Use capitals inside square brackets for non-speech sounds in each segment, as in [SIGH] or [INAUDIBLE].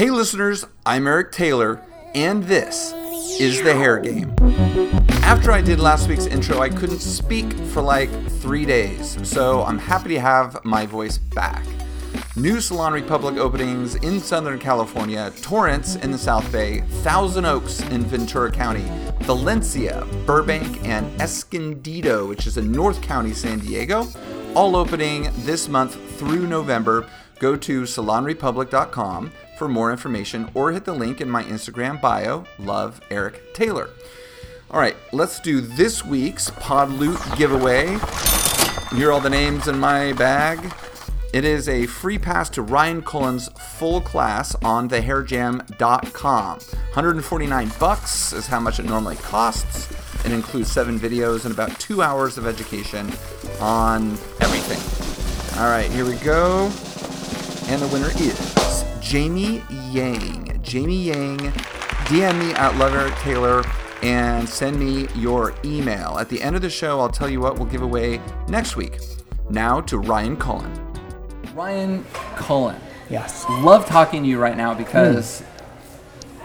Hey, listeners, I'm Eric Taylor, and this is The Hair Game. After I did last week's intro, I couldn't speak for like three days, so I'm happy to have my voice back. New Salon Republic openings in Southern California, Torrance in the South Bay, Thousand Oaks in Ventura County, Valencia, Burbank, and Escondido, which is in North County, San Diego, all opening this month through November. Go to salonrepublic.com for more information or hit the link in my Instagram bio, love Eric Taylor. All right, let's do this week's Pod Loot giveaway. Here are all the names in my bag. It is a free pass to Ryan Cullen's full class on thehairgame.com. 149 bucks is how much it normally costs. It includes seven videos and about two hours of education on everything. All right, here we go. And the winner is Jamie Yang. Jamie Yang, DM me at Lover Taylor and send me your email. At the end of the show, I'll tell you what we'll give away next week. Now to Ryan Cullen. Ryan Cullen. Yes. Love talking to you right now because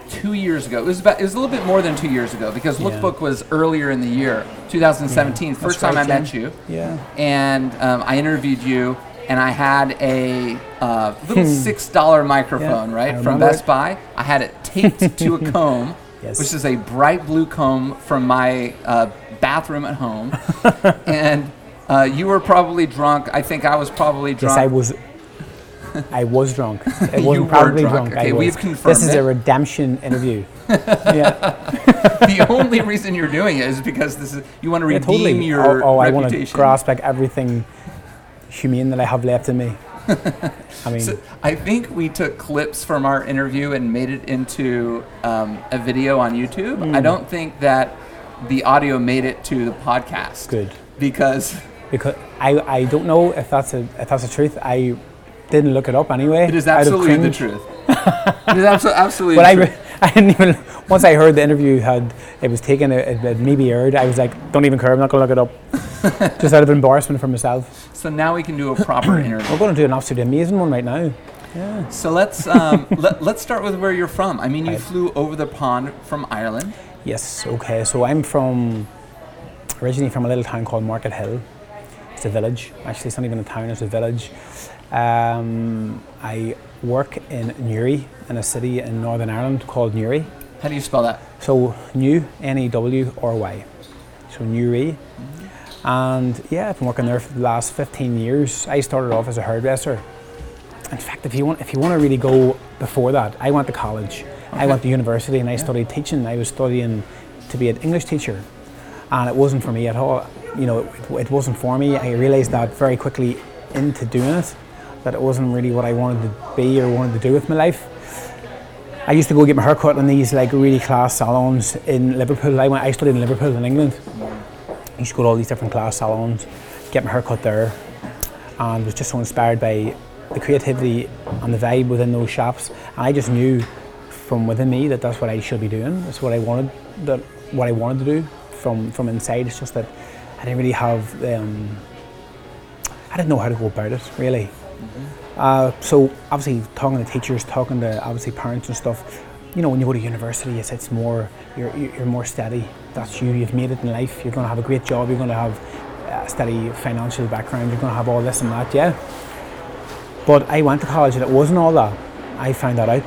two years ago, it was about, it was a little bit more than two years ago because Yeah. Lookbook was earlier in the year, 2017, first That's time I right, met Jim. you. Yeah. And um, I interviewed you, and I had a uh, little Hmm. six dollar microphone, Yeah, right, from Best it. Buy. I had it taped to a [LAUGHS] comb, Yes. which is a bright blue comb from my uh, bathroom at home, [LAUGHS] and. Uh, you were probably drunk. I think I was probably drunk. Yes. I was. I was drunk. [LAUGHS] I were probably drunk. drunk. Okay, was. we've confirmed This is it. a redemption interview. yeah, the only reason you're doing it is because this is you want to yeah, redeem totally. your oh, oh I want to reputation. grasp like everything humane that I have left in me. [LAUGHS] I mean, So I think we took clips from our interview and made it into um, a video on YouTube. Hmm. I don't think that the audio made it to the podcast. good Because because I, I don't know if that's a if that's the truth. I didn't look it up anyway. it is absolutely the truth. [LAUGHS] it is abso- absolutely But the I, re- [LAUGHS] I didn't even once I heard the interview had it was taken it, it maybe aired. I was like, don't even care. I'm not gonna look it up. Just out of embarrassment for myself. So now we can do a proper [CLEARS THROAT] interview. We're going to do an absolutely amazing one right now. Yeah. So let's um, [LAUGHS] let, let's start with where you're from. I mean, you Right. flew over the pond from Ireland. Yes, okay. So I'm from originally from a little town called Markethill. It's a village. Actually, it's not even a town, it's a village. Um, I work in Newry, in a city in Northern Ireland called Newry. How do you spell that? So New, N E W R Y. So Newry. And yeah, I've been working there for the last 15 years. I started off as a hairdresser. In fact, if you want, if you want to really go before that, I went to college. I went to university and I studied teaching. I was studying to be an English teacher, and it wasn't for me at all. You know, it, it wasn't for me. I realised that very quickly into doing it, that it wasn't really what I wanted to be or wanted to do with my life. I used to go get my hair cut in these like really class salons in Liverpool. I went, I studied in Liverpool in England. I used to go to all these different class salons, get my hair cut there, and was just so inspired by the creativity and the vibe within those shops. And I just knew from within me that that's what I should be doing. That's what I wanted. That what I wanted to do from from inside. It's just that I didn't really have. Um, I didn't know how to go about it really. Uh, so obviously talking to teachers, talking to obviously parents and stuff. You know, when you go to university, it's, it's more you're, you're more steady. That's you. You've made it in life. You're going to have a great job. You're going to have a steady financial background. You're going to have all this and that. Yeah. But I went to college and it wasn't all that. I found that out,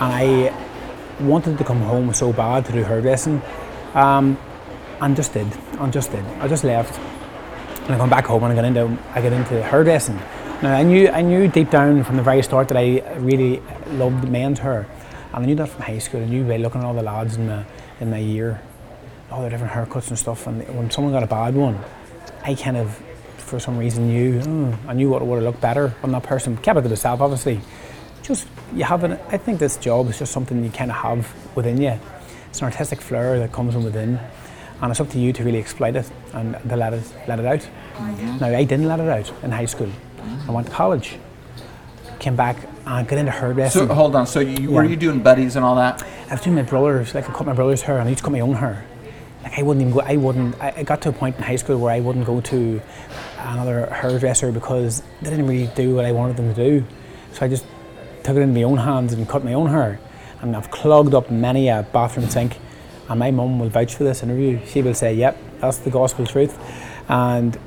and I wanted to come home so bad to do hairdressing, um, and just did. And just did. I just left. And I come back home and I got into I got into hairdressing. Now I knew I knew deep down from the very start that I really loved men's hair, and I knew that from high school. I knew by looking at all the lads in my in my year, all the different haircuts and stuff. And when someone got a bad one, I kind of, for some reason, knew "Hmm, I knew what would have looked better on that person. Kept it to myself, obviously. Just you have an. I think this job is just something you kind of have within you. It's an artistic flair that comes from within, and it's up to you to really exploit it and to let it let it out. Now I didn't let it out in high school. I went to college, came back and got into hairdressing. So hold on. So you, were you doing buddies and all that? I was doing my brother's, like I cut my brother's hair and I used to cut my own hair. Like I wouldn't even go, I wouldn't, I, I got to a point in high school where I wouldn't go to another hairdresser because they didn't really do what I wanted them to do. So I just took it in my own hands and cut my own hair. And I've clogged up many a bathroom sink. And my mum will vouch for this interview. She will say, yep, that's the gospel truth. And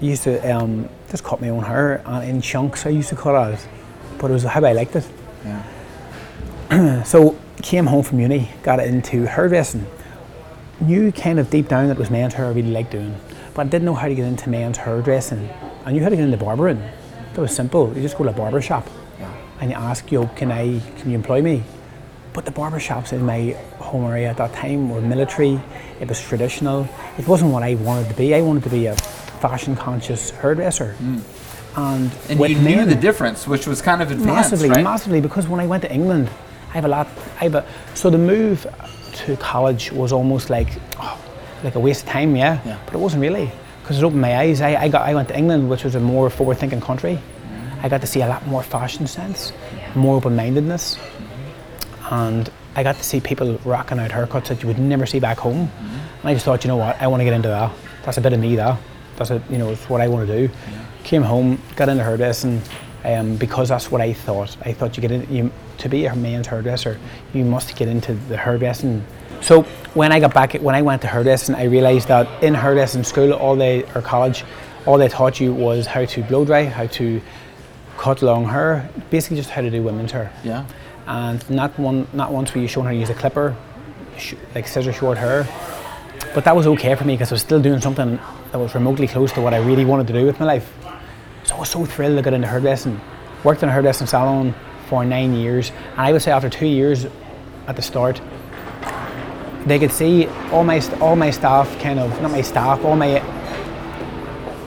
I used to um, just cut my own hair and in chunks I used to cut it. But it was how I liked it. Yeah. [CLEARS THROAT] So came home from uni, got into hairdressing. Knew kind of deep down that it was men's hair I really liked doing. But I didn't know how to get into men's hairdressing. I knew how to get into the barbering. That was simple. You just go to a barber shop Yeah. and you ask, yo, can I, can you employ me? But the barber shops in my home area at that time were military, it was traditional. It wasn't what I wanted to be. I wanted to be a fashion conscious hairdresser. Mm. And, And you knew men- the difference, which was kind of advanced, massively, right? massively, because when I went to England, I have a lot. I have a, so the move to college was almost like oh, like a waste of time, yeah. Yeah. But it wasn't really because it opened my eyes. I, I got I went to England, which was a more forward-thinking country. Mm-hmm. I got to see a lot more fashion sense, more open-mindedness, and I got to see people rocking out haircuts that you would never see back home. Mm-hmm. And I just thought, you know what, I want to get into that. That's a bit of me, that. That's a, you know, it's what I want to do. Came home, got into hairdressing, um, because that's what I thought. I thought you get in, you to be a man's hairdresser, you must get into the hairdressing. So when I got back, when I went to hairdressing, I realised that in hairdressing school, all they or college, all they taught you was how to blow dry, how to cut long hair, basically just how to do women's hair Yeah. and not one, not once were you shown how to use a clipper, sh- like scissor short hair. But that was okay for me because I was still doing something that was remotely close to what I really wanted to do with my life. So I was so thrilled to get into hairdressing. Worked in a hairdressing salon for nine years, and I would say after two years at the start, they could see all my all my staff, kind of not my staff, all my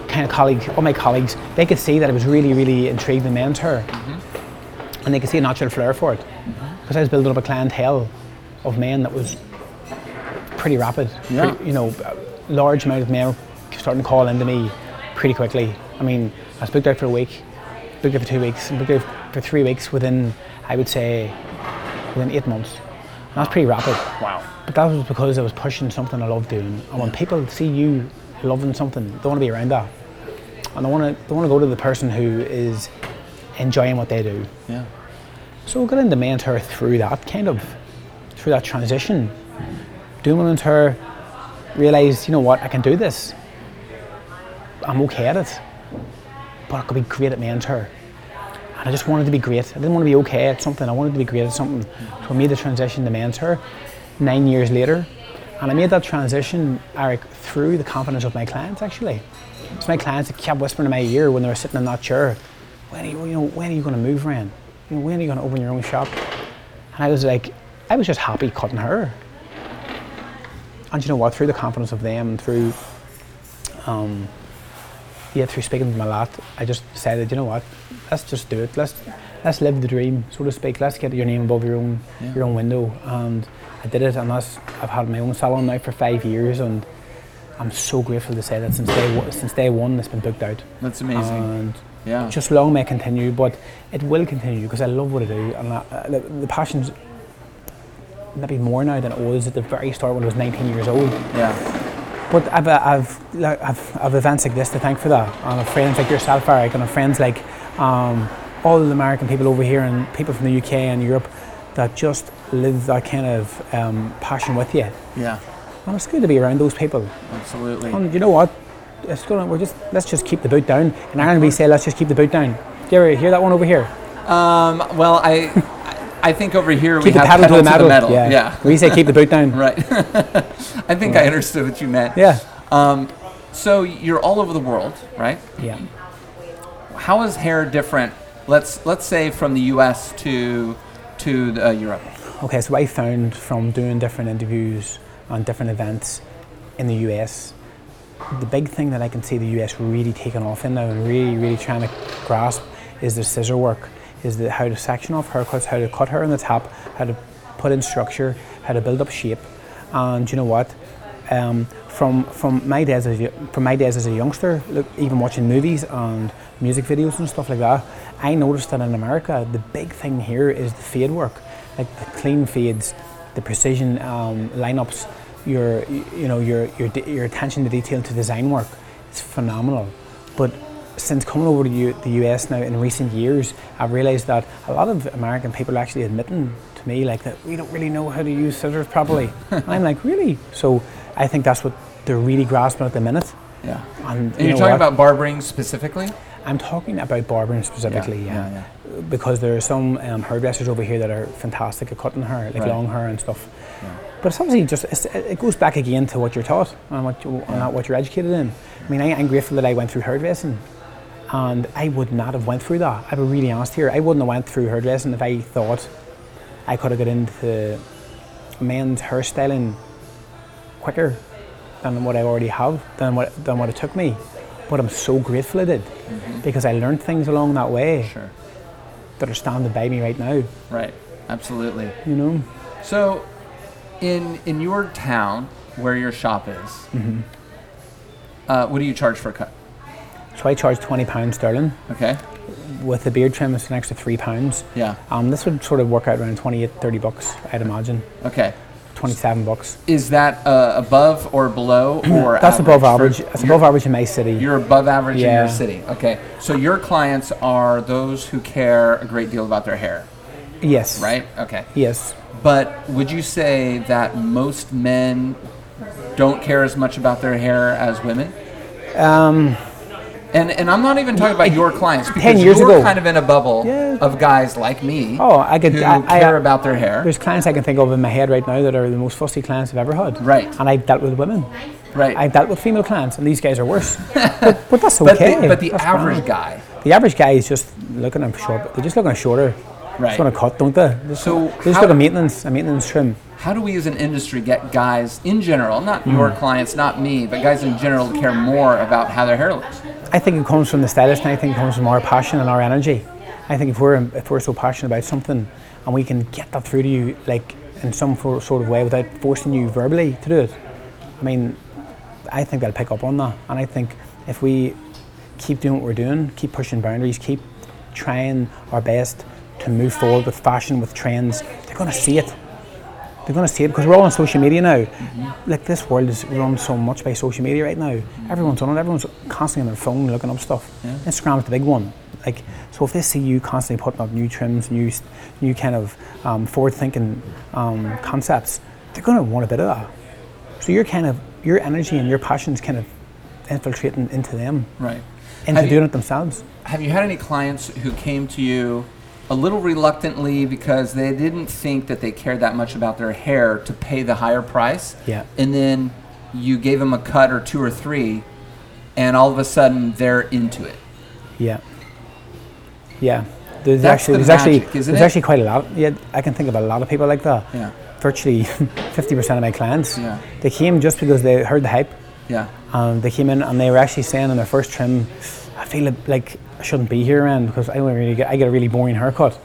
kind of colleagues, all my colleagues, they could see that I was really, really intrigued in men's hair and they could see a natural flair for it mm-hmm. because I was building up a clientele of men that was pretty rapid. Yeah. Pretty, you know, a large amount of men were starting to call into me pretty quickly. I mean, I was booked out for a week, booked out for two weeks, and booked out for three weeks within, I would say, within eight months. And that's pretty rapid. Wow. But that was because I was pushing something I love doing. And when people see you loving something, they want to be around that. And they want to, they want to go to the person who is enjoying what they do. Yeah. So I got into men's hair through that kind of, through that transition. Doing women's hair, realised, you know what, I can do this. I'm okay at it. But I could be great at men's hair. And I just wanted to be great. I didn't want to be okay at something, I wanted to be great at something. So I made the transition to men's hair nine years later. And I made that transition, Eric, through the confidence of my clients actually. It's my clients that kept whispering in my ear when they were sitting in that chair, when are you, you know, when are you going to move, Ryan? You know, when are you going to open your own shop? And I was like, I was just happy cutting hair. And you know what? Through the confidence of them, through, um, yeah, through speaking to a lot, I just decided, you know what? Let's just do it. Let's let's live the dream, so to speak. Let's get your name above your own Yeah. your own window. And I did it, and that's I've had my own salon now for five years, and I'm so grateful to say that since day one, since day one, it's been booked out. That's amazing. And yeah. just long may continue, but it will continue because I love what I do, and I, uh, the, the passion's maybe more now than it was at the very start when I was 19 years old. yeah. But I've, uh, I've, like, I've, I've events like this to thank for that. And I've friends like yourself, Eric, and I've friends like um, all the American people over here and people from the UK and Europe that just live that kind of um, passion with you. Yeah. And it's good to be around those people. Absolutely. And you know what? It's gonna, we're just, let's just keep the boot down. In Ireland, we say, let's just keep the boot down. Do you ever hear that one over here? Um, well, I [LAUGHS] I think over here we Keep the have pedal to the metal. metal. Yeah. Yeah. We say keep the boot down. [LAUGHS] Right. [LAUGHS] I think I understood what you meant. Yeah. Um, so you're all over the world, right? Yeah. How is hair different? Let's let's say from the U.S. to to uh, Europe. Okay, so I found from doing different interviews on different events in the US, the big thing that I can see the US really taking off in now and really, really trying to grasp is the scissor work, is the how to section off haircuts, how to cut hair on the top, how to put in structure, how to build up shape. And you know what? Um, from from my days as a, from my days as a youngster, look, even watching movies and music videos and stuff like that, I noticed that in America, the big thing here is the fade work, like the clean fades, the precision um, lineups, your you know your your your attention to detail to design work. It's phenomenal, but since coming over to U- the US now in recent years, I've realised that a lot of American people are actually admitting to me like that we don't really know how to use scissors properly. and [LAUGHS] I'm like, really? So I think that's what they're really grasping at the minute. Yeah. And, And you you're know talking about barbering specifically? I'm talking about barbering specifically, Yeah, yeah. yeah, Because there are some um, hairdressers over here that are fantastic at cutting hair, like Right. long hair and stuff. But it's obviously just it's, it goes back again to what you're taught and what you, and not what you're educated in. I mean, I, I'm grateful that I went through hairdressing, and I would not have went through that. I'll be really honest here. I wouldn't have went through her hairdressing if I thought I could have got into men's hairstyling quicker than what I already have, than what than what it took me. But I'm so grateful I did because I learned things along that way Sure. that are standing by me right now. Right. Absolutely. You know. So, in in your town where your shop is, Mm-hmm. uh, what do you charge for a cut? So I charge twenty pounds sterling. Okay. With the beard trim, it's an extra three pounds. Yeah. Um, this would sort of work out around 28, 30 bucks, I'd imagine. Okay. 27 bucks. Is that uh, above or below or [CLEARS THROAT] That's above for- average. That's above average in my city. You're above average in your city. Okay. So your clients are those who care a great deal about their hair, yes. right? Okay. Yes. But would you say that most men don't care as much about their hair as women? Um, And and I'm not even talking about your clients because 10 years you're ago. kind of in a bubble Yeah. of guys like me Oh, I could- who I- I- care about their hair. there's clients I can think of in my head right now that are the most fussy clients I've ever had. Right. And I've dealt with women. Right. I've dealt with female clients, and these guys are worse. [LAUGHS] but, but that's but okay. the, but the average grand. guy, The average guy is just looking at short. They're just looking at shorter. Right. Just want to cut, don't they? Just, So they just how- look at maintenance, a maintenance trim. How do we as an industry get guys in general, not your Hmm. clients, not me, but guys in general to care more about how their hair looks? I think it comes from the stylist, and I think it comes from our passion and our energy. I think if we're if we're so passionate about something, and we can get that through to you, like in some for, sort of way, without forcing you verbally to do it, I mean, I think they'll pick up on that. And I think if we keep doing what we're doing, keep pushing boundaries, keep trying our best to move forward with fashion, with trends, they're going to see it. They're going to see it because we're all on social media now. Like this world is run so much by social media right now. Everyone's on it. Everyone's constantly on their phone looking up stuff. Instagram's the big one. Like so, if they see you constantly putting up new trims, new, new kind of um, forward-thinking um, concepts, they're going to want a bit of that. So your kind of your energy and your passions kind of infiltrating into them, Right. into Have you- doing it themselves. Have you had any clients who came to you a little reluctantly because they didn't think that they cared that much about their hair to pay the higher price? Yeah. And then you gave them a cut or two or three, and all of a sudden they're into it. Yeah. Yeah. There's That's actually the there's actually magic, isn't there's it? actually quite a lot. Yeah, I can think of a lot of people like that. Yeah. Virtually [LAUGHS] 50% of my clients. Yeah. They came just because they heard the hype. Yeah. Um, they came in and they were actually saying in their first trim, I feel like I shouldn't be here, man, because I don't really get I get a really boring haircut.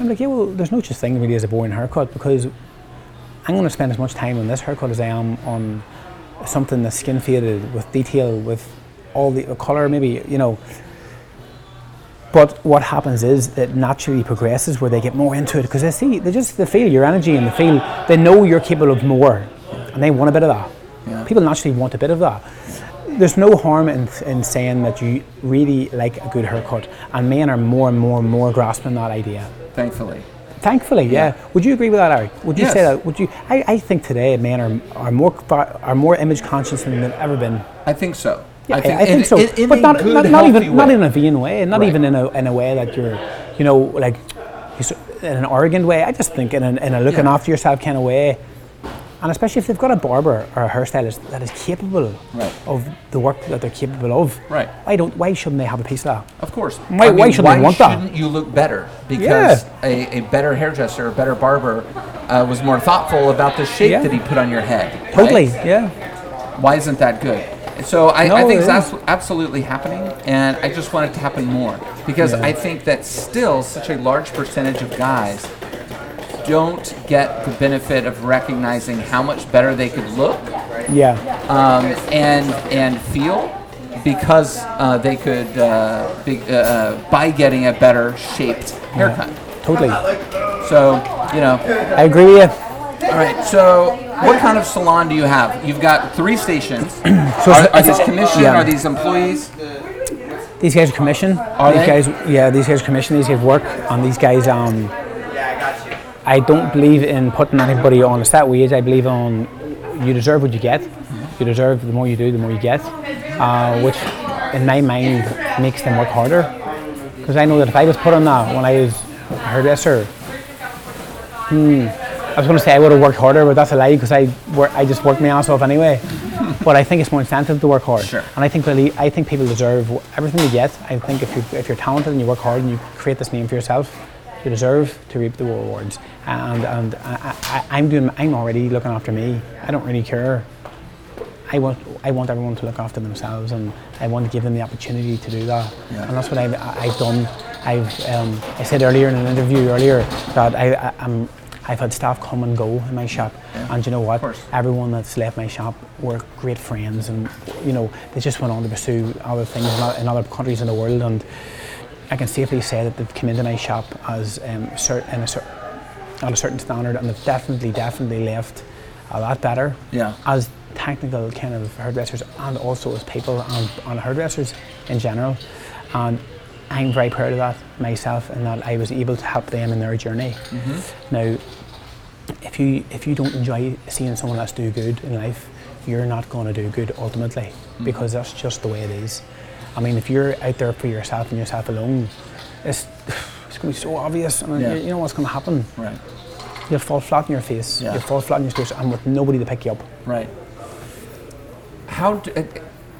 I'm like, yeah, well, there's no such thing really as a boring haircut because I'm going to spend as much time on this haircut as I am on something that's skin faded with detail, with all the color, maybe you know. But what happens is it naturally progresses where they get more into it because they see they just they feel your energy and they feel they know you're capable of more, and they want a bit of that. Yeah. People naturally want a bit of that. There's no harm in, in saying that you really like a good haircut, and men are more and more and more grasping that idea. Thankfully. Thankfully, yeah. Would you agree with that, Eric? Would you say that? Would you? I, I think today men are, are more are more image conscious than they've ever been. I think so. Yeah, I think, in- so, in- in but not, good, not, not even not in a vain way, not Right. even in a in a way that you're, you know, like in an arrogant way. I just think in a, in a looking Yeah. after yourself kind of way, and especially if they've got a barber or a hairstylist that is capable Right. of the work that they're capable of. Right. Why don't? Why shouldn't they have a piece of that? Of course. Why- why shouldn't they want shouldn't you look better? Because a, a better hairdresser, a better barber, uh, was more thoughtful about the shape Yeah. that he put on your head. Totally, yeah. Why isn't that good? So I, No, I think it it's is. abso- absolutely happening, and I just want it to happen more because Yeah. I think that still such a large percentage of guys don't get the benefit of recognizing how much better they could look Yeah, um, and and feel because uh, they could uh, be, uh, uh, by getting a better shaped haircut. totally. So you know, I agree with you. all right. So what kind of salon do you have? You've got three stations. [CLEARS THROAT] So are, are these commission? yeah. Are these employees? These guys are commission. Are these they? guys, yeah, these guys are commission. These guys work, on these guys. Um, I don't believe in putting anybody on a set wage. I believe on you deserve what you get. You deserve the more you do, the more you get, uh, which in my mind makes them work harder. Because I know that if I was put on that when I was a hairdresser, hmm, I was going to say I would have worked harder, but that's a lie because I work, I just worked my ass off anyway. [LAUGHS] but I think it's more incentive to work hard, Sure. and I think really, I think people deserve everything they get. I think if you if you're talented and you work hard and you create this name for yourself, you deserve to reap the rewards. And and I, I, I'm doing I'm already looking after me. I don't really care. I want I want everyone to look after themselves, and I want to give them the opportunity to do that. Yeah. And that's what I've, I've done. I've um, I said earlier in an interview earlier that I, I I'm I've had staff come and go in my shop, and you know what? Everyone that's left my shop were great friends, and you know they just went on to pursue other things in in other countries in the world, and I can safely say that they've come into my shop as um, cer- in a cer- at a certain standard, and they've definitely, definitely left a lot better Yeah. as technical kind of hairdressers and also as people and, and hairdressers in general. And I'm very proud of that myself and that I was able to help them in their journey. Now, if you if you don't enjoy seeing someone else do good in life, you're not going to do good ultimately because that's just the way it is. I mean, if you're out there for yourself and yourself alone, it's [SIGHS] it's going to be so obvious. I mean, Yeah. you, you know what's going to happen. Right. You'll fall flat on your face. Yeah. You'll fall flat on your face, and with nobody to pick you up. Right. How do, uh,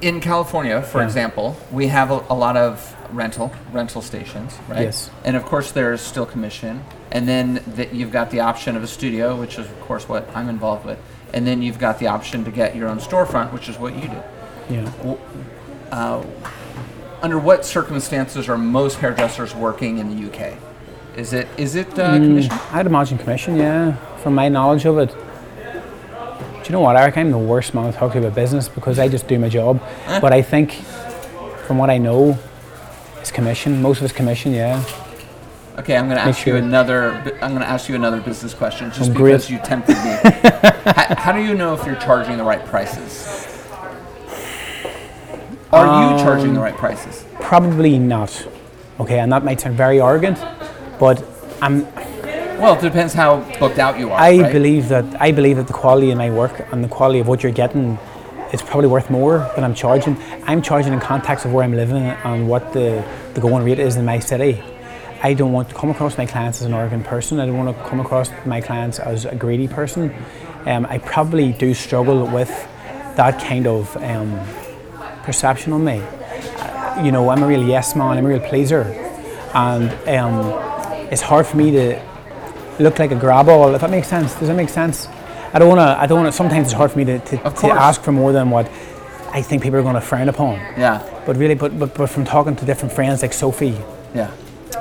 in California, for Yeah. example, we have a, a lot of rental rental stations, right? Yes. And of course, there's still commission, and then the, you've got the option of a studio, which is of course what I'm involved with, and then you've got the option to get your own storefront, which is what you do. Yeah. Uh, under what circumstances are most hairdressers working in the UK? Is it is it uh, commission? I'd imagine commission, yeah, from my knowledge of it. Do you know what, Eric? I'm the worst man to talk to about business because I just do my job. But I think, from what I know, it's commission. Most of it's commission, yeah. Okay, I'm going to ask sure. you another. I'm going to ask you another business question, just great. because you tempted me. [LAUGHS] how, how do you know if you're charging the right prices? Are you charging Um, the right prices? Probably not. Okay, and that might sound very arrogant, but I'm, Well, it depends how booked out you are. I right? believe that I believe that the quality of my work and the quality of what you're getting is probably worth more than I'm charging. I'm charging in context of where I'm living and what the, the going rate is in my city. I don't want to come across my clients as an arrogant person. I don't want to come across my clients as a greedy person. Um, I probably do struggle with that kind of um, perception on me. You know, I'm a real yes man. I'm a real pleaser, and um, it's hard for me to look like a grab all. If that makes sense, does that make sense? I don't want to. I don't want to. Sometimes it's hard for me to, to, to ask for more than what I think people are going to frown upon. Yeah, But really, but, but but from talking to different friends like Sophie, yeah,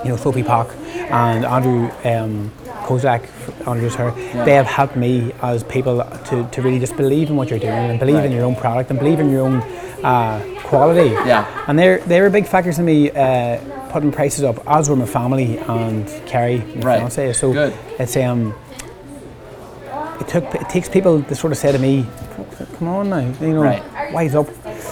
you know, Sophie Pock and Andrew um, Kozak, Andrew's her, they have helped me as people to, to really just believe in what you're doing and believe in your own product and believe in your own uh, quality. Yeah. And they're, they were big factors in me uh, putting prices up, as were my family and Carrie, my Right. fiance. So Good. it's um, it took it takes people to sort of say to me, "Come on now, you know, Right. wise up."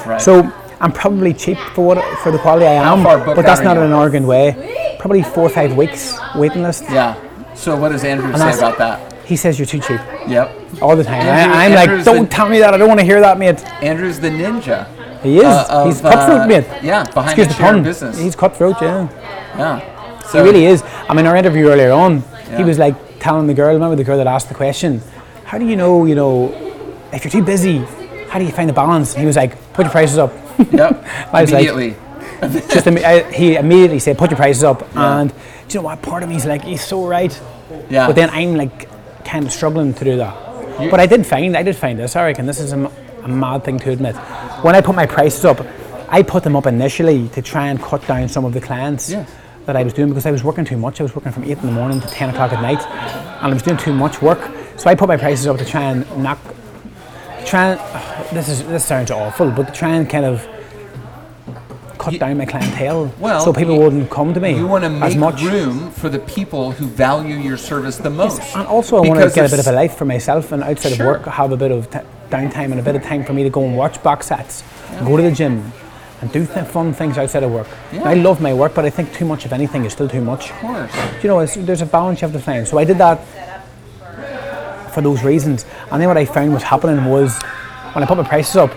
right. So I'm probably cheap for what for the quality I am, but that's not in an arrogant way. Probably four or five weeks waiting list. yeah. So what does Andrew say about that? He says you're too cheap Yep. all the time. Andrew- I, am like, don't the- tell me that. I don't want to hear that, mate. Andrew's the ninja. He is. uh, of, He's cutthroat, uh, mate. Yeah, behind Excuse the the pun. business. He's cutthroat, yeah. yeah. He really is. I mean, our interview earlier on, Yeah. he was like telling the girl. Remember the girl that asked the question? How do you know? You know, if you're too busy, how do you find the balance? And he was like, put your prices up. Yep. [LAUGHS] I was like- Immediately. just imme- I, he immediately said, "Put your prices up." Yeah. And do you know what? Part of me is like, "He's so right," yeah. but then I'm like, kind of struggling to do that. You- but I did find, I did find this, Eric, and this is a mad thing to admit. When I put my prices up, I put them up initially to try and cut down some of the clients Yeah. that I was doing because I was working too much. I was working from eight in the morning to ten o'clock at night, and I was doing too much work. So I put my prices up to try and knock, try and. [SIGHS] this is this sounds awful, but to try and kind of cut You- down my clientele, Well, so people you- wouldn't come to me You want to as make much. room for the people who value your service the most. And also, I want to get a bit of a life for myself and outside Sure. of work, have a bit of t- downtime and a bit of time for me to go and watch box sets, go to the gym, and do th- fun things outside of work. Yeah. I love my work, but I think too much of anything is still too much. Of course. You know, it's, there's a balance you have to find. So I did that for those reasons. And then what I found was happening was when I put my prices up,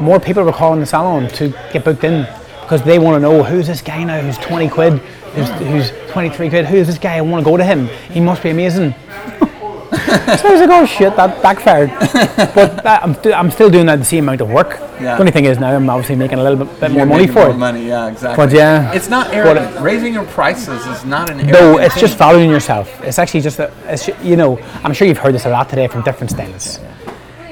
more people were calling the salon to get booked in because they want to know who's this guy now who's 20 quid, who's, who's 23 quid, who's this guy? I want to go to him. He must be amazing. So I was like, oh shit, that backfired. [LAUGHS] but that, I'm, st- I'm still doing that the same amount of work. Yeah. The only thing is now I'm obviously making a little bit, bit more money making for more it. Money, yeah, exactly. But yeah. it's not arrogant. Raising your prices is not an. No, arrogant it's just valuing yourself. It's actually just, a, it's, you know, I'm sure you've heard this a lot today from different stylists.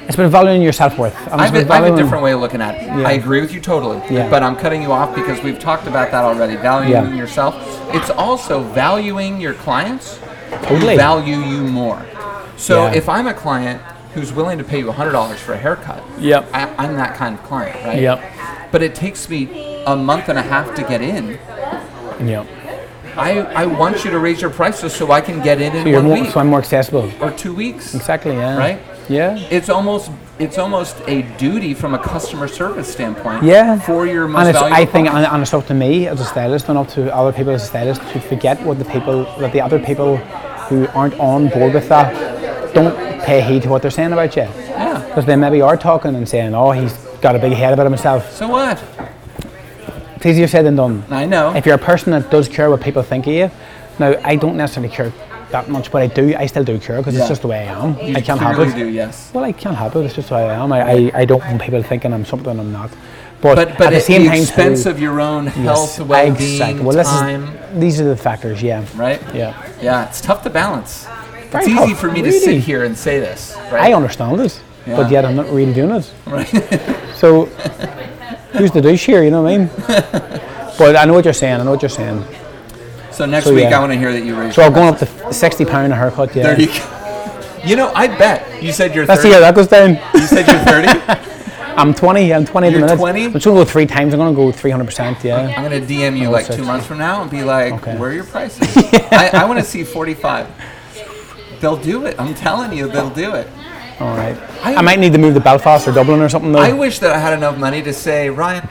It's been valuing your self worth. I have, a, I have a different way of looking at it. I agree with you totally, Yeah. but I'm cutting you off because we've talked about that already. Valuing Yeah. yourself. It's also valuing your clients Totally. who value you more. So Yeah. if I'm a client who's willing to pay you $100 for a haircut, Yep. I, I'm that kind of client, right? Yep. But it takes me a month and a half to get in. Yeah. I, I want you to raise your prices so I can get in in So, you're one more, week so I'm more accessible. or two weeks. Exactly, yeah. Right? Yeah. It's almost it's almost a duty from a customer service standpoint. Yeah. For your most and it's, valuable I think, and, and it's up to me as a stylist and up to other people as a stylist to forget what the people, that the other people who aren't on board with that don't pay heed to what they're saying about you. Yeah. Because they maybe are talking and saying, oh, he's got a big head about himself. So what? It's easier said than done. I know. If you're a person that does care what people think of you, now I don't necessarily care that much, but I do. I still do care because Yeah. it's just the way I am. you I can't help it. do, yes. Well, I can't help it. It's just who I am. I, I, I don't want people thinking I'm something I'm not. But, But but at the same the time, expense too, of your own yes, health, well-being, exactly. Well, time, is, these are the factors. Yeah. right? Yeah. Yeah, it's tough to balance. Very it's easy oh, for me to sit here and say this, I understand this, Yeah. but yet I'm not really doing it. Right. [LAUGHS] So, who's the douche here? You know what I mean? but I know what you're saying. I know what you're saying. so next So, week yeah. I want to hear that you raise. So I'm going up to sixty pound a haircut. Yeah. There you go. You know, I bet you said you're Let's see 30. how that goes down. You said you're 30. [LAUGHS] I'm 20. I'm 20 at the You're minute. 20? I'm just gonna go three times. I'm gonna go 300. percent Yeah. I'm gonna DM you Oh, like two months from now and be like, Okay. "Where are your prices?" [LAUGHS] I, I want to see 45. They'll do it. I'm telling you, they'll do it. All right. I- I, might need to move to Belfast or Dublin or something though. I wish that I had enough money to say, Ryan,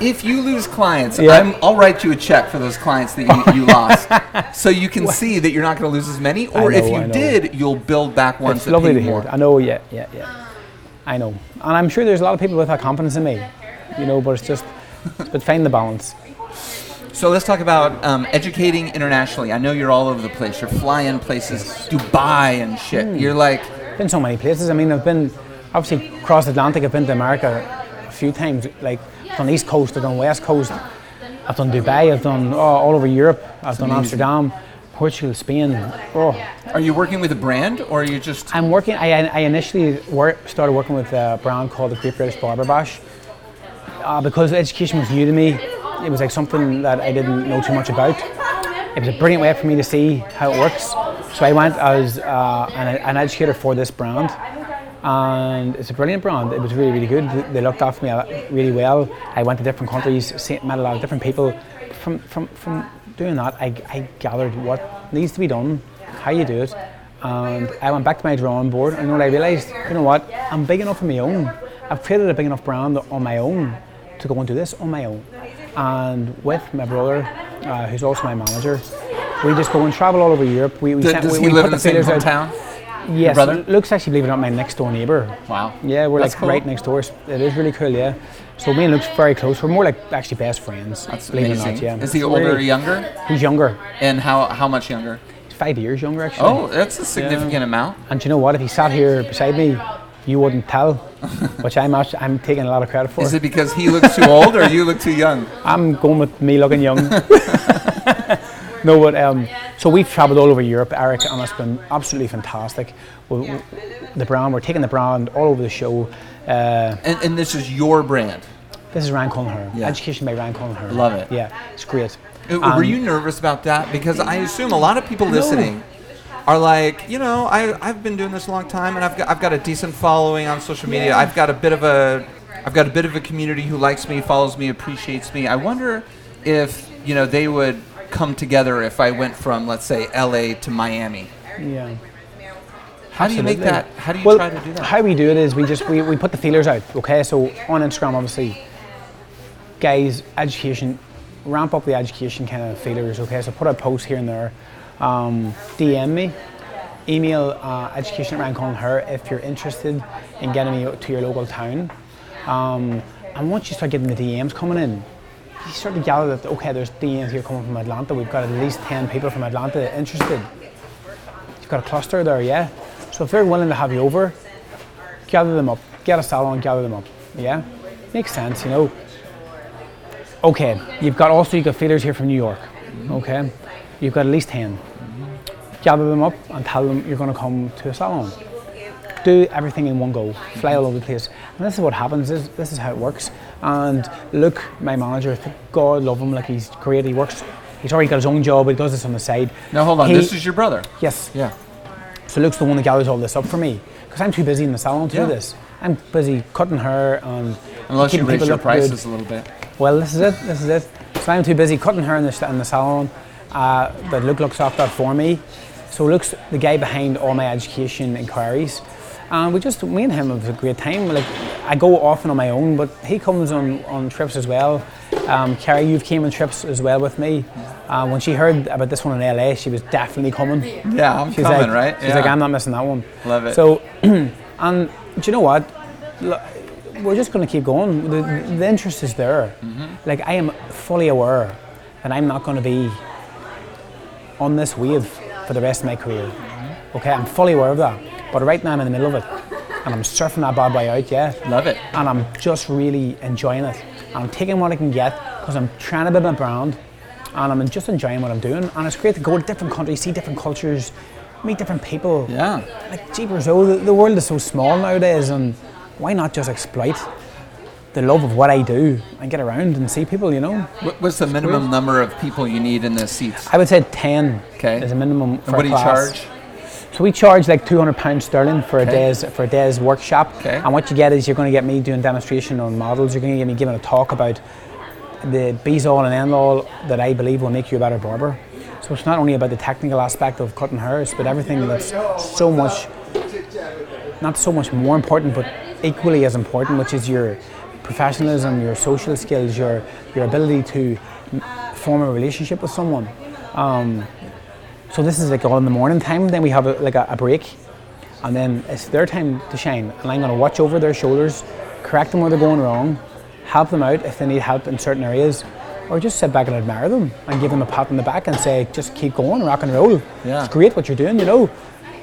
if you lose clients, Yeah. I'm, I'll write you a check for those clients that you, you lost, [LAUGHS] so you can see that you're not going to lose as many. Or if you did, you'll build back ones it's that lovely to hear. more. I know. Yeah. Yeah. Yeah. I know. And I'm sure there's a lot of people with that confidence in me. You know, but it's just, but find the balance. So let's talk about um, educating internationally. I know you're all over the place. You're flying places, Dubai and shit. Hmm. You're like, been so many places. I mean, I've been obviously across the Atlantic. I've been to America a few times. Like I've done East Coast, I've done West Coast, I've done Dubai, I've done oh, all over Europe. I've done amazing. Amsterdam, Portugal, Spain. Oh, are you working with a brand or are you just? I'm working. I, I initially work, started working with a brand called the Great British Barber Bash uh, because education was new to me. It was like something that I didn't know too much about. It was a brilliant way for me to see how it works. So I went as uh, an, an educator for this brand, and it's a brilliant brand. It was really, really good. They looked after me uh, really well. I went to different countries, met a lot of different people. From from from doing that, I, I gathered what needs to be done, how you do it, and I went back to my drawing board. And what I realised? You know what? I'm big enough on my own. I've created a big enough brand on my own to go and do this on my own. And with my brother, uh, who's also my manager, we just go and travel all over Europe. We, we Does, sent- does we- he we live put in the same feelers out. hometown? Yes, brother? Luke's actually, believe it or not, my next door neighbour. Wow. Yeah, we're That's like cool. right next door. It is really cool, yeah. So me and Luke's very close. We're more like actually best friends. That's believe it or amazing. not, yeah. Is he older or younger? He's younger. And how how much younger? Five years younger actually. Oh, that's a significant amount. And do you know what? If he sat here beside me, you wouldn't tell. which I'm actually, I'm taking a lot of credit for. Is it because he looks too old or you look too young? I'm going with me looking young. [LAUGHS] no, but um, so we've travelled all over Europe, Eric, and it's been absolutely fantastic. We, we- the brand, we're taking the brand all over the show. Uh, And, and this is your brand. this is Ryan Cullen Hair. Yeah. Education by Ryan Cullen Hair. Love it. Yeah, it's great. Uh, Um, Were you nervous about that? Because I assume a lot of people listening are like, you know, I, I've been doing this a long time and I've got, I've got a decent following on social media. I've got a bit of a I've got a bit of a community who likes me, follows me, appreciates me. I wonder if, you know, they would come together if I went from let's say LA to Miami. Yeah. How do you make Absolutely. that? How do you well, try to do that? How we do it is we just we, we put the feelers out. Okay, so on Instagram, obviously, guys, education, ramp up the education kind of feelers. Okay, so put a post here and there. Um, DM me, email uh, education at Ryan her if you're interested in getting me to your local town. Um, and once you start getting the DMs coming in, you start to gather that okay, there's DMs here coming from Atlanta. We've got at least ten people from Atlanta interested. You've got a cluster there, yeah. So if they're willing to have you over, gather them up, get a salon, gather them up. Yeah, makes sense, you know. Okay, you've got also you got feeders here from New York. Okay, you've got at least ten. Gather them up and tell them you're going to come to a salon. Do everything in one go, fly all over the place. And this is what happens. This, this is how it works. And look, my manager, God love him, like he's great. He works. He's already got his own job. But he does this on the side. Now hold on. He- this is your brother. Yes. Yeah. So Luke's the one that gathers all this up for me because I'm too busy in the salon to Yeah. do this. I'm busy cutting hair and Unless you raise your prices good. a little bit. Well, this is it. This is it. So I'm too busy cutting hair in the, in the salon uh, that Luke looks after for me. So Luke's the guy behind all my education inquiries. And we just, me and him have a great time. Like, I go often on my own, but he comes on, on trips as well. Um, Carrie, you've came on trips as well with me. Uh, when she heard about this one in LA, she was definitely coming. Yeah, I'm She's coming, like, right? She's yeah. like, I'm not missing that one. Love it. So, [CLEARS THROAT] and do you know what? We're just going to keep going. The, the interest is there. Mm-hmm. Like I am fully aware that I'm not going to be on this wave for the rest of my career. Okay, I'm fully aware of that. But right now I'm in the middle of it, and I'm surfing that bad boy out. Yeah, Love it. and I'm just really enjoying it. And I'm taking what I can get because I'm trying to build my brand and I'm just enjoying what I'm doing. And it's great to go to different countries, see different cultures, meet different people. Yeah. Like, jeepers, oh, the, the world is so small nowadays, and why not just exploit the love of what I do and get around and see people, you know? What's the minimum number of people you need in the seats? I would say 10 Okay. is a minimum for And what do you charge? So we charge like two hundred pounds sterling for a day's for a day's workshop. Okay. And what you get is you're going to get me doing demonstration on models. You're going to get me giving a talk about the bees all and end all that I believe will make you a better barber. So it's not only about the technical aspect of cutting hair, but everything that's so much, not so much more important, but equally as important, which is your professionalism, your social skills, your your ability to form a relationship with someone. Um, so this is like all in the morning time. Then we have a, like a, a break, and then it's their time to shine. And I'm going to watch over their shoulders, correct them where they're going wrong, help them out if they need help in certain areas, or just sit back and admire them and give them a pat on the back and say, just keep going, rock and roll. Yeah. It's great what you're doing, you know.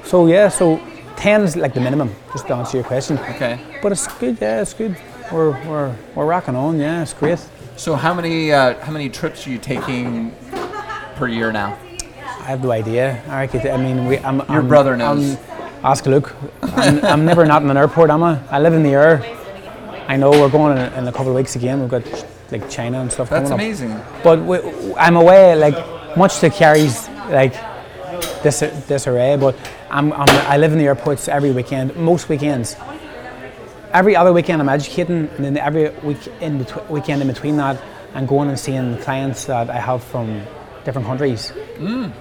So yeah, so ten is like the minimum, just to answer your question. Okay. But it's good, yeah, it's good. We're we're we're rocking on, yeah, it's great. So how many uh, how many trips are you taking per year now? I have no idea. I, could, I mean, we, I'm, Your I'm- brother knows. I'm- ask Luke. I'm, I'm never not in an airport, am I? I live in the air. I know we're going in, in a couple of weeks again. We've got like China and stuff coming. That's amazing. up. But we, I'm away, like much to Carrie's like dis- disarray. But I'm, I'm, I live in the airports every weekend, most weekends. Every other weekend I'm educating, and then every week in between, weekend in between that, I'm going and seeing clients that I have from different countries. to-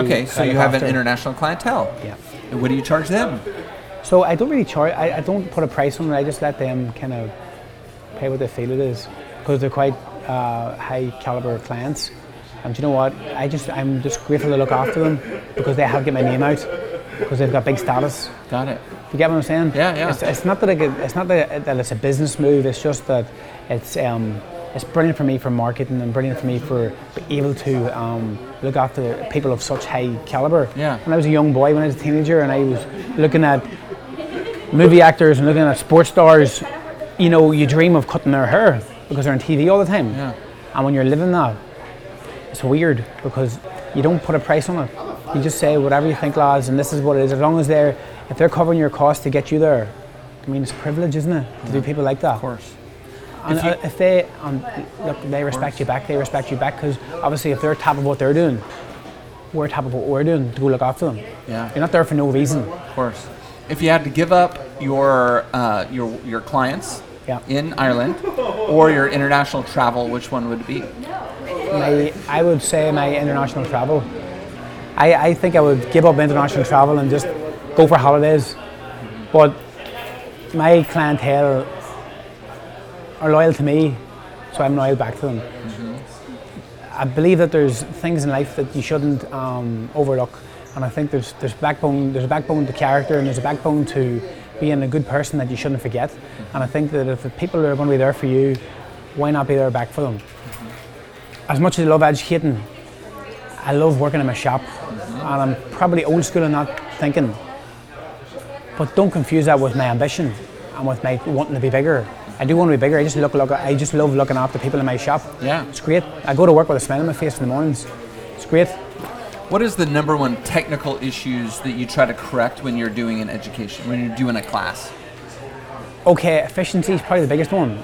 Okay, so you have an international clientele. Yeah. And what do you charge them? So I don't really charge. I, I don't put a price on it. I just let them kind of pay what they feel it is because they're quite uh, high caliber clients. And do you know what? I just I'm just grateful to look after them because they help get my name out because they've got big status. Got it. You get what I'm saying? Yeah, yeah. It's, it's not that I get, it's not that, that it's a business move. It's just that it's um, it's brilliant for me for marketing and brilliant for me for being able to um, look after people of such high caliber. Yeah. When I was a young boy, when I was a teenager, and I was looking at movie actors and looking at sports stars, you know, you dream of cutting their hair because they're on TV all the time. Yeah. And when you're living that, it's weird because you don't put a price on it. You just say whatever you think, lads, and this is what it is. As long as they're, if they're covering your cost to get you there, I mean, it's a privilege, isn't it, to do people like that? Of course. And If you- uh, if they, um, look, they respect you back. They respect you back because obviously, if they're top of what they're doing, we're top of what we're doing to go look after them. Yeah. You're not there for no reason. Of course. If you had to give up your uh, your your clients Yeah. in Ireland or your international travel, which one would it be? my, I would say my international travel. I, I think I would give up international travel and just go for holidays. But my clientele are loyal to me, So I'm loyal back to them. I believe that there's things in life that you shouldn't um, overlook, and I think there's there's backbone there's a backbone to character and there's a backbone to being a good person that you shouldn't forget. And I think that if the people are going to be there for you, why not be there back for them? As much as I love educating, I love working in my shop, and I'm probably old school in that thinking. But don't confuse that with my ambition and with my wanting to be bigger. I do want to be bigger. I just look, look. I just love looking after people in my shop. Yeah. It's great. I go to work with a smile on my face in the mornings. It's great. What is the number one technical issues that you try to correct when you're doing an education, when you're doing a class? Okay, efficiency is probably the biggest one.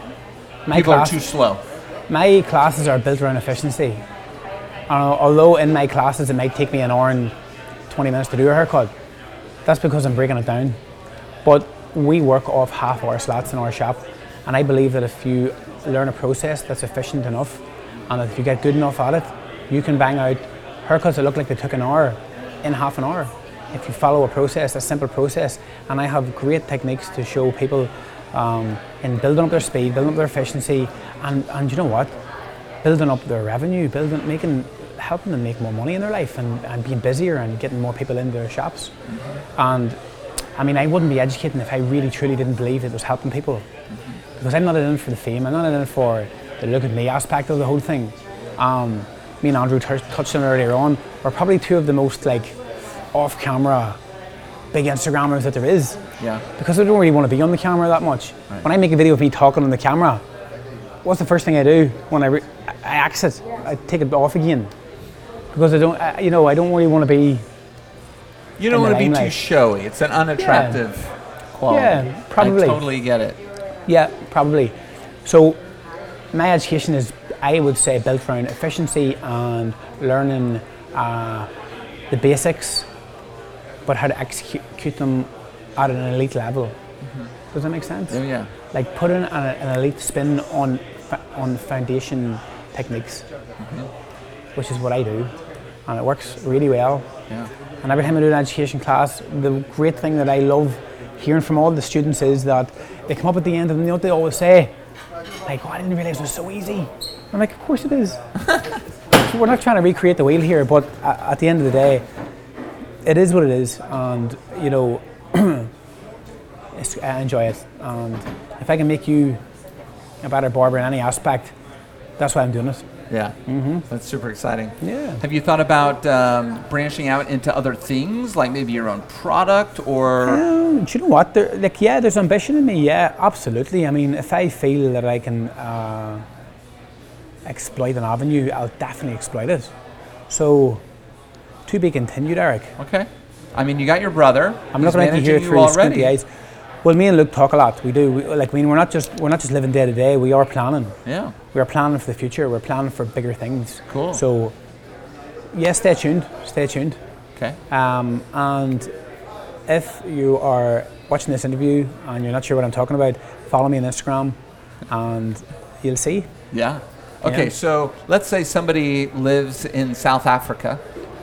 My People class, are too slow. my classes are built around efficiency. And although in my classes it might take me an hour and 20 minutes to do a haircut, that's because I'm breaking it down. But we work off half hour slots in our shop, and I believe that if you learn a process that's efficient enough, and if you get good enough at it, you can bang out haircuts that look like they took an hour in half an hour. If you follow a process, a simple process, and I have great techniques to show people um, in building up their speed, building up their efficiency, and, and you know what? building up their revenue, building, making, helping them make more money in their life, and, and being busier and getting more people in their shops. And I mean, I wouldn't be educating if I really truly didn't believe it was helping people, because I'm not in it for the fame. I'm not in it for the look at me aspect of the whole thing. Um, me and Andrew t- touched on it earlier on. We're probably two of the most like off-camera big Instagrammers that there is Yeah. because I don't really want to be on the camera that much. When I make a video of me talking on the camera, what's the first thing I do when I, re- I exit? I take it off again because I don't, I, you know, I don't really want to be. You don't want to be too showy. It's an unattractive quality. Yeah, probably. I totally get it. Yeah, probably. So, my education is, I would say, built around efficiency and learning uh, the basics, but how to execute them at an elite level. Does that make sense? Oh yeah. like putting an, an elite spin on on foundation techniques, which is what I do, and it works really well. Yeah. And every time I do an education class, the great thing that I love hearing from all the students is that they come up at the end and you know what they always say, like, "Oh, I didn't realize it was so easy." I'm like, "Of course it is." [LAUGHS] We're not trying to recreate the wheel here, but at the end of the day, it is what it is, and you know, [CLEARS THROAT] I enjoy it. And if I can make you a better barber in any aspect, that's why I'm doing it. Yeah. Mm-hmm. That's super exciting. Yeah. Have you thought about um, branching out into other things, like maybe your own product or? Um, do you know what? There, like, yeah, there's ambition in me. Yeah, absolutely. I mean, if I feel that I can uh, exploit an avenue, I'll definitely exploit it. So, to be continued, Eric. Okay. I mean, you got your brother. I'm at you here managing through squinty eyes. Well, me and Luke talk a lot. We do. We, like, I mean, we're not just we're not just living day to day. We are planning. Yeah. We are planning for the future. We're planning for bigger things. Cool. So, yeah, stay tuned. Stay tuned. Okay. Um, and if you are watching this interview and you're not sure what I'm talking about, follow me on Instagram and you'll see. Yeah. Okay, Yeah. so let's say somebody lives in South Africa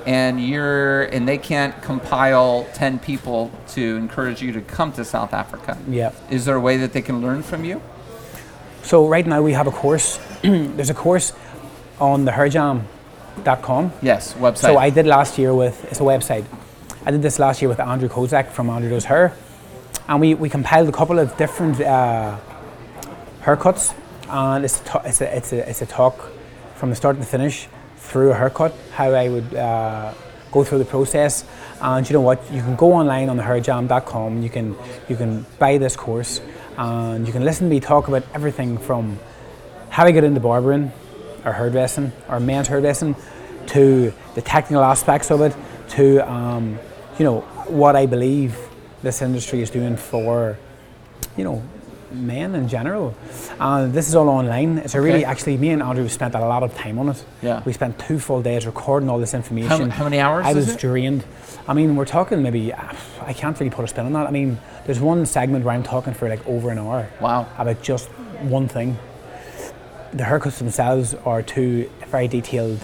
and you're and they can't compile 10 people to encourage you to come to South Africa. Yeah. Is there a way that they can learn from you? So right now we have a course. [CLEARS THROAT] There's a course on thehairgame.com. Yes, website. So I did last year with, it's a website. I did this last year with Andrew Kozak from Andrew Does Hair. And we, we compiled a couple of different uh, haircuts. And it's a, it's, a, it's, a, it's a talk from the start to the finish through a haircut, how I would uh, go through the process. And you know what? You can go online on thehairgame.com. You can, you can buy this course and you can listen to me talk about everything from how I get into barbering or hairdressing or men's hairdressing to the technical aspects of it to um, you know what I believe this industry is doing for you know men in general and this is all online it's a really Okay. actually me and Andrew spent a lot of time on it Yeah. we spent two full days recording all this information How, how many hours I was it? drained. I mean, we're talking maybe, I can't really put a spin on that. I mean, there's one segment where I'm talking for like over an hour Wow. about just one thing. The haircuts themselves are two very detailed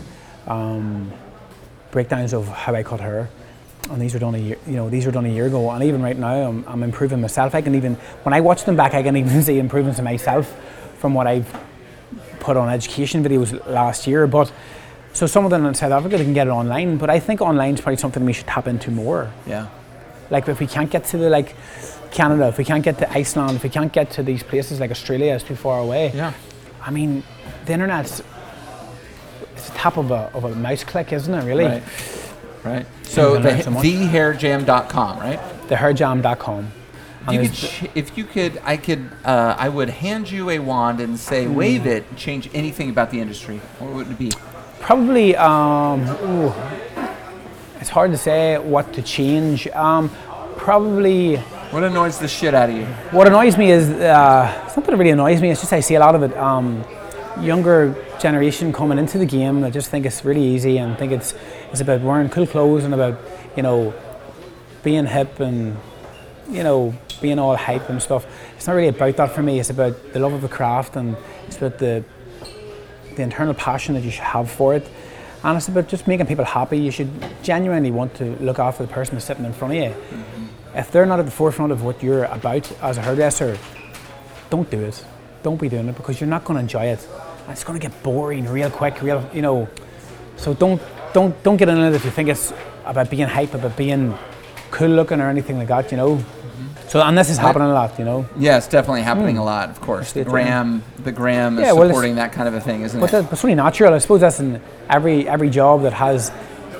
um, breakdowns of how I cut hair. And these were done a year, you know, these were done a year ago. And even right now, I'm, I'm improving myself. I can even, when I watch them back, I can even [LAUGHS] see improvements in myself from what I've put on education videos last year, but so some of them in South Africa they can get it online. But I think online is probably something we should tap into more. Yeah. Like if we can't get to the like Canada, if we can't get to Iceland, if we can't get to these places like Australia, it's too far away. Yeah. I mean, the internet's it's the top of a, of a mouse click, isn't it? Really. Right. Right. So the, thehairgame.com, right? Thehairgame.com. If you could, ch- if you could, I could, uh, I would hand you a wand and say, Hmm. wave it, change anything about the industry. What would it be? Probably, um, ooh, it's hard to say what to change. Um, probably, What annoys the shit out of you? what annoys me is, uh, it's not that it really annoys me, it's just I see a lot of it. Um, younger generation coming into the game, I just think it's really easy and think it's, it's about wearing cool clothes and about, you know, being hip and, you know, being all hype and stuff. It's not really about that for me, it's about the love of the craft and it's about the the internal passion that you should have for it. And it's about just making people happy. You should genuinely want to look after the person who's sitting in front of you. Mm-hmm. If they're not at the forefront of what you're about as a hairdresser, don't do it. Don't be doing it because you're not going to enjoy it. And it's going to get boring real quick, real, you know. So don't, don't, don't get in it if you think it's about being hype, about being cool looking or anything like that, you know. So, and this is happening a lot, you know. Yeah, it's definitely happening a lot, of course. The gram, the gram is Yeah, well, it's- supporting that kind of a thing, isn't But, it? that, but it's only natural. I suppose that's in every every job that has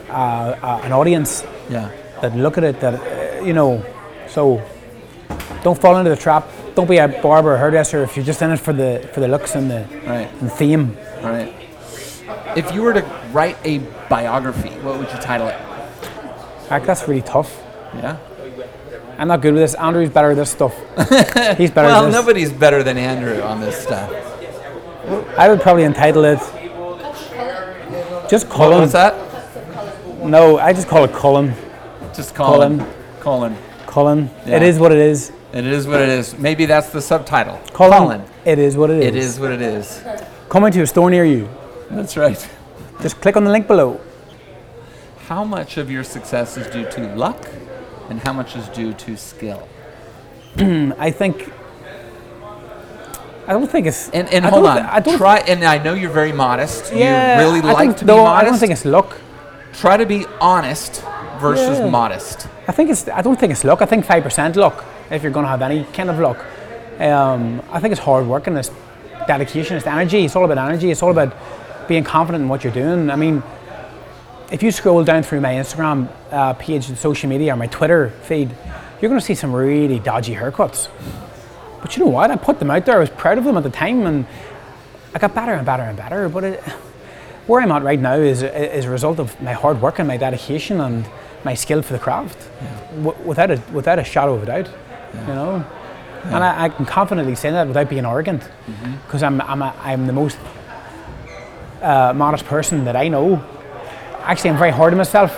uh, uh, an audience yeah. that look at it. That uh, you know, so don't fall into the trap. Don't be a barber or hairdresser if you're just in it for the for the looks and the Right. and theme. Right. If you were to write a biography, what would you title it? Heck, that's really tough. Yeah. I'm not good with this. Andrew's better at this stuff. [LAUGHS] He's better Well, at this. nobody's better than Andrew on this stuff. I would probably entitle it just Cullen. What's that? No, I just call it Cullen. Just Colin. Colin. Colin. Cullen. Yeah. It is what it is. It is what it is. Maybe that's the subtitle. Cullen. Colin. It is what it is. It is what it is. Coming to a store near you. That's right. Just click on the link below. How much of your success is due to luck and how much is due to skill? [CLEARS THROAT] I think. I don't think it's. And, and I hold on. I don't. Try and I know you're very modest. yeah, you really I like don't- to be I modest. don't think it's luck. Try to be honest versus Yeah. modest. I think it's. I don't think it's luck. I think five percent luck. If you're going to have any kind of luck, um, I think it's hard work and it's dedication. It's energy. It's all about energy. It's all about being confident in what you're doing. I mean, if you scroll down through my Instagram uh, page and social media or my Twitter feed, you're going to see some really dodgy haircuts. But you know what? I put them out there. I was proud of them at the time, and I got better and better and better. But it, where I'm at right now is, is a result of my hard work and my dedication and my skill for the craft, w- without a without a shadow of a doubt. You know, and I, I can confidently say that without being arrogant, because I'm I'm, a, I'm the most uh, modest person that I know. Actually, I'm very hard on myself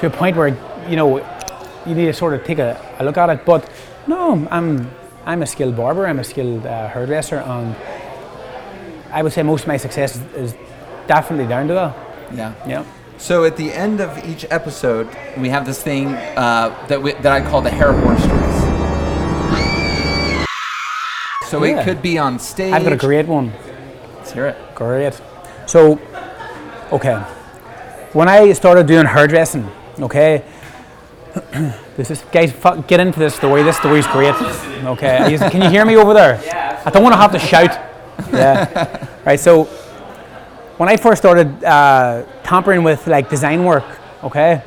to a point where you know you need to sort of take a, a look at it. But no, I'm I'm a skilled barber. I'm a skilled uh, hairdresser, and I would say most of my success is, is definitely down to that. Yeah. Yeah. So at the end of each episode, we have this thing uh, that we, that I call the hair horse race. So Yeah. it could be on stage. I've got a great one. Let's hear it. Great. So, okay. When I started doing hairdressing, okay, [CLEARS THROAT] this is guys, fu- get into this story. This story's great. Okay, can you hear me over there? I don't want to have to shout. Yeah. [LAUGHS] Right. So, when I first started uh, tampering with like design work, okay,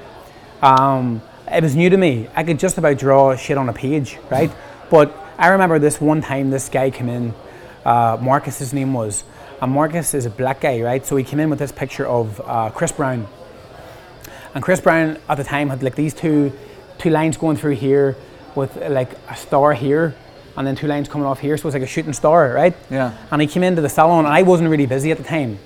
um, it was new to me. I could just about draw shit on a page, right? But I remember this one time this guy came in, uh, Marcus his name was, and Marcus is a black guy, right? So he came in with this picture of uh, Chris Brown. And Chris Brown at the time had like these two, two lines going through here with like a star here, and then two lines coming off here. So it was like a shooting star, right? Yeah. And he came into the salon, and I wasn't really busy at the time.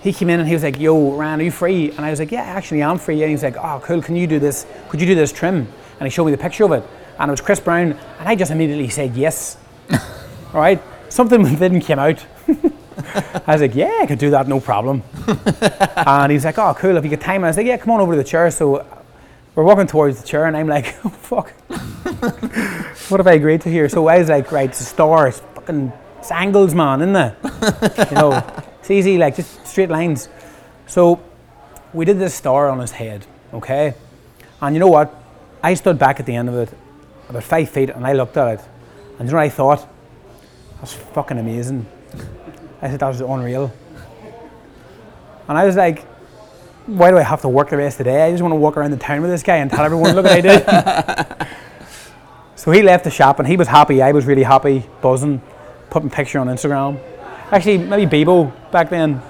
He came in and he was like, "Yo, Ryan, are you free?" And I was like, "Yeah, actually, I'm free." And he's like, "Oh, cool. Can you do this? Could you do this trim?" And he showed me the picture of it, and it was Chris Brown, and I just immediately said yes. [LAUGHS] All right, something [LAUGHS] didn't came out. [LAUGHS] I was like, "Yeah, I could do that, no problem." and he's like, "Oh, cool. If you get time," it. I was like, "Yeah, come on over to the chair." So we're walking towards the chair, and I'm like, "Oh fuck." what have I agreed to here? So I was like, right, it's a star, it's fucking, it's angles, man, isn't it? you know, It's easy, like just straight lines. So we did this star on his head, okay? And you know what? I stood back at the end of it, about five feet, and I looked at it. And you know what I thought? That's fucking amazing. I said that was unreal. And I was like, why do I have to work the rest of the day? I just want to walk around the town with this guy and tell everyone, look what I did. [LAUGHS] so he left the shop and he was happy. I was really happy, buzzing, putting picture on Instagram. Actually, maybe Bebo back then.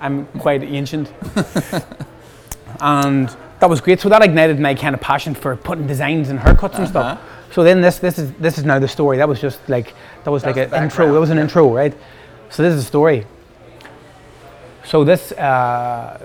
I'm quite ancient. [LAUGHS] and that was great. So that ignited my kind of passion for putting designs and haircuts and stuff. So then this this is this is now the story. That was just like that was like That's an intro. That was an intro, right? So this is the story. So this uh,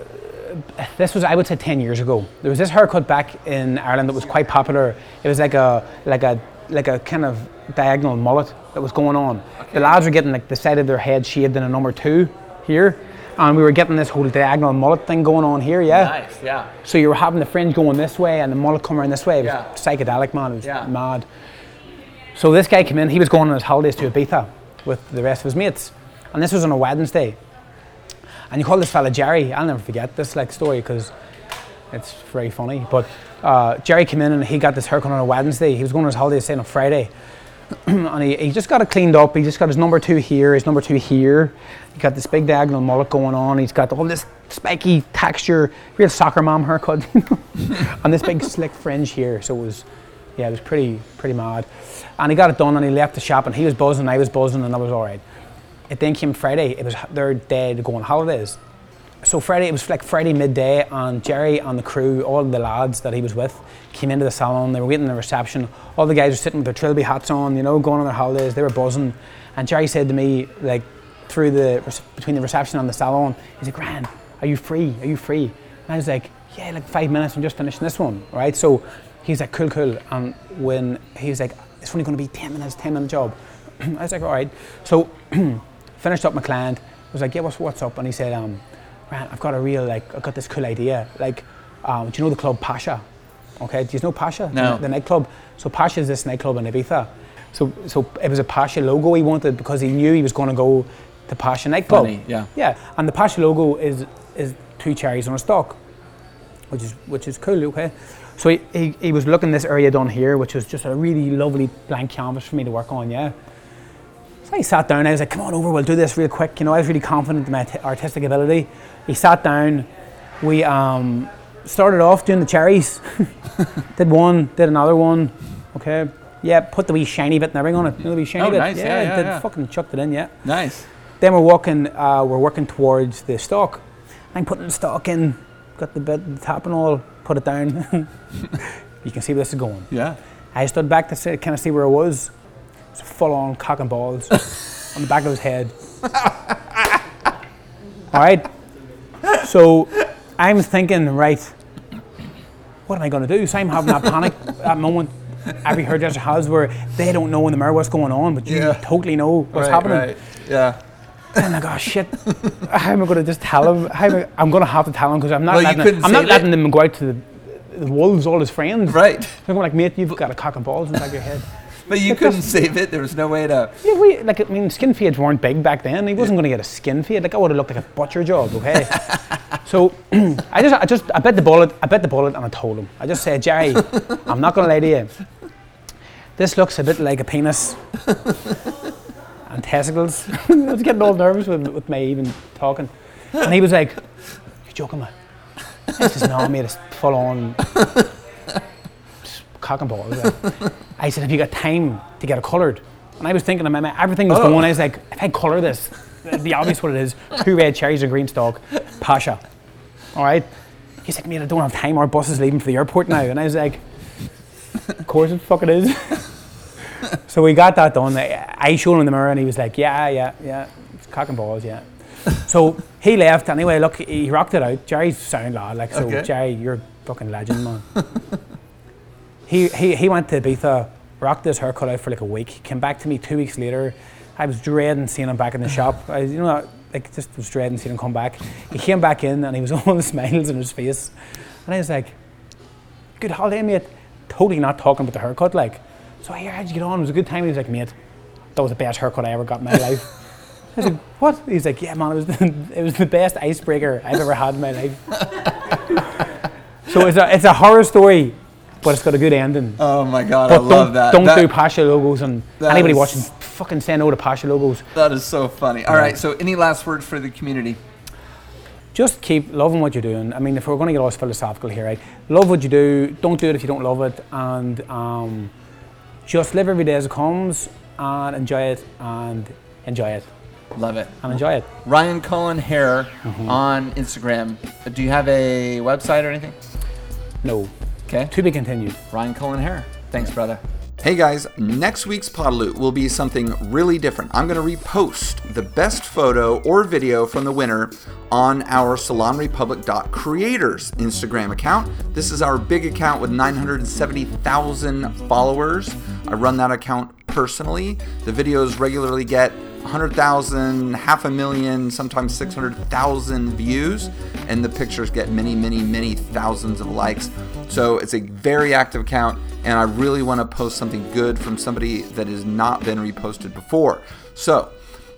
this was I would say ten years ago. There was this haircut back in Ireland that was quite popular. It was like a like a like a kind of diagonal mullet that was going on. The lads were getting like the side of their head shaved in a number two here, and we were getting this whole diagonal mullet thing going on here. Yeah. Nice, yeah. So you were having the fringe going this way and the mullet coming around this way. It was Yeah. psychedelic, man. It was Yeah. mad. So this guy came in. He was going on his holidays to Ibiza with the rest of his mates, and this was on a Wednesday. And you call this fella Jerry. I'll never forget this like story because it's very funny. But uh, Jerry came in and he got this haircut on a Wednesday. He was going on his holidays saying on a Friday. [CLEARS THROAT] and he, he just got it cleaned up. He just got his number two here, his number two here. He got this big diagonal mullet going on. He's got all this spiky texture, real soccer mom haircut, [LAUGHS] and this big slick fringe here. So it was, yeah, it was pretty pretty mad. And he got it done, and he left the shop, and he was buzzing, I was buzzing, and I was all right. It then came Friday. It was their day to go on holidays. So Friday, it was like Friday midday, and Jerry and the crew, all the lads that he was with, came into the salon. They were waiting in the reception. All the guys were sitting with their trilby hats on, you know, going on their holidays. They were buzzing. And Jerry said to me, like, through the between the reception and the salon, he's like, "Gran, are you free? Are you free?" And I was like, "Yeah, like five minutes. I'm just finishing this one, right?" So he's like, "Cool, cool." And when he was like, "It's only going to be ten minutes, ten minute job," [CLEARS THROAT] I was like, "All right." So [CLEARS THROAT] finished up my client. I was like, "Yeah, what's what's up?" And he said, um, "Man, I've got a real like, I've got this cool idea. Like, um, do you know the club Pacha? Okay, do you know Pacha? No. The, the nightclub. So Pacha is this nightclub in Ibiza. So so it was a Pacha logo he wanted because he knew he was going to go to Pacha nightclub. Funny, yeah. Yeah, and the Pacha logo is is two cherries on a stalk, which is which is cool. Okay, so he, he, he was looking this area down here, which was just a really lovely blank canvas for me to work on. Yeah. So he sat down. I was like, "Come on over. We'll do this real quick." You know, I was really confident in my t- artistic ability. He sat down. We um, started off doing the cherries. [LAUGHS] did one, did another one. Okay. Yeah, put the wee shiny bit and everything on it. You know, the wee shiny Oh, bit. nice. Yeah, yeah, did yeah. fucking chucked it in. Yeah. Nice. Then we're walking, uh, we're working towards the stock. I'm putting the stock in, got the bit, the top and all, put it down. [LAUGHS] you can see where this is going. Yeah. I stood back to see, kind of see where it was. Full on cock and balls [LAUGHS] on the back of his head. all right. So I'm thinking, right, what am I going to do? So I'm having that panic, that moment every hairdresser has where they don't know in the mirror what's going on, but you Yeah. totally know what's right, happening. Right. Yeah. And I go, shit, how am I going to just tell him? How am I, I'm going to have to tell him because I'm not Well, letting, couldn't I'm not letting them go out to the, the wolves, all his friends. Right. So I'm like, mate, you've got a cock and balls in the back of your head. But you [LAUGHS] couldn't save it. There was no way to. Yeah, we, like, I mean, skin fades weren't big back then. He wasn't going to get a skin fade. Like, I would have looked like a butcher job, okay? so [CLEARS THROAT] I just, I just, I bet the bullet, I bet the bullet, and I told him. I just said, Jerry, I'm not going to lie to you. This looks a bit like a penis and testicles. [LAUGHS] I was getting all nervous with, with me even talking. And he was like, You're joking, man. I said, No, mate, it's full on cock and balls. like." [LAUGHS] I said, Have you got time to get it coloured? And I was thinking, in my mind, everything was Oh. going. I was like, If I colour this, it'd be obvious what it is two red cherries, a green stalk, Pacha. All right? He's like, Mate, I don't have time. Our bus is leaving for the airport now. And I was like, Of course it fucking is. [LAUGHS] so we got that done. I I showed him the mirror and he was like, Yeah, yeah, yeah. It's cock and balls, yeah. So he left anyway. Look, he rocked it out. Jerry's sound lad, like so. Okay. Jerry, you're a fucking legend, man. [LAUGHS] he, he he went to Ibiza, rocked his haircut out for like a week. Came back to me two weeks later. I was dreading seeing him back in the [LAUGHS] shop. I, you know, like just was dreading seeing him come back. He came back in and he was [LAUGHS] all smiles on his face, and I was like, "Good holiday, mate." Totally not talking about the haircut, like. So here, how'd you get on? It was a good time. He was like, "Mate, that was the best haircut I ever got in my life." I was like, what? He's like, yeah, man, it was the, [LAUGHS] it was the best icebreaker I've ever had in my life. so it's a, it's a horror story, but it's got a good ending. Oh my god, I but love don't, that. don't That- do Pacha logos, and anybody is- watching, fucking say no to Pacha logos. That is so funny. All right, so any last words for the community? just keep loving what you're doing. I mean, if we're going to get all philosophical here, right? Love what you do. Don't do it if you don't love it, and um, just live every day as it comes and enjoy it and enjoy it Love it. and enjoy it. Ryan Cullen Hair Mm-hmm. on Instagram. Do you have a website or anything? No, Okay. to be continued. Ryan Cullen Hair. Thanks, brother. Hey guys, next week's Podaloot will be something really different. I'm going to repost the best photo or video from the winner on our SalonRepublic.creators Instagram account. This is our big account with 970,000 followers. I run that account personally. The videos regularly get 100,000, half a million, sometimes 600,000 views, and the pictures get many, many, many thousands of likes. So it's a very active account, and I really want to post something good from somebody that has not been reposted before. So,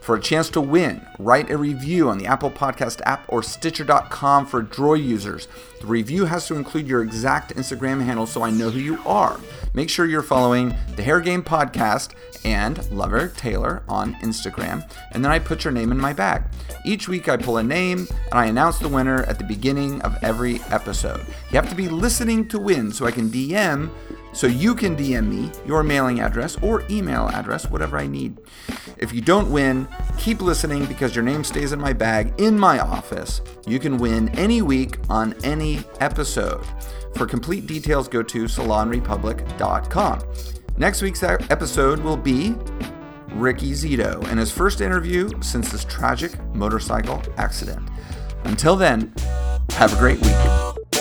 for a chance to win, write a review on the Apple Podcast app or Stitcher.com for Droid users. The review has to include your exact Instagram handle so I know who you are. Make sure you're following the Hair Game Podcast and Love Eric Taylor on Instagram, and then I put your name in my bag. Each week I pull a name and I announce the winner at the beginning of every episode. You have to be listening to win so I can DM so you can DM me your mailing address or email address, whatever I need. If you don't win, keep listening because your name stays in my bag in my office. You can win any week on any episode. For complete details, go to salonrepublic.com. Next week's episode will be Ricky Zito and his first interview since this tragic motorcycle accident. Until then, have a great week.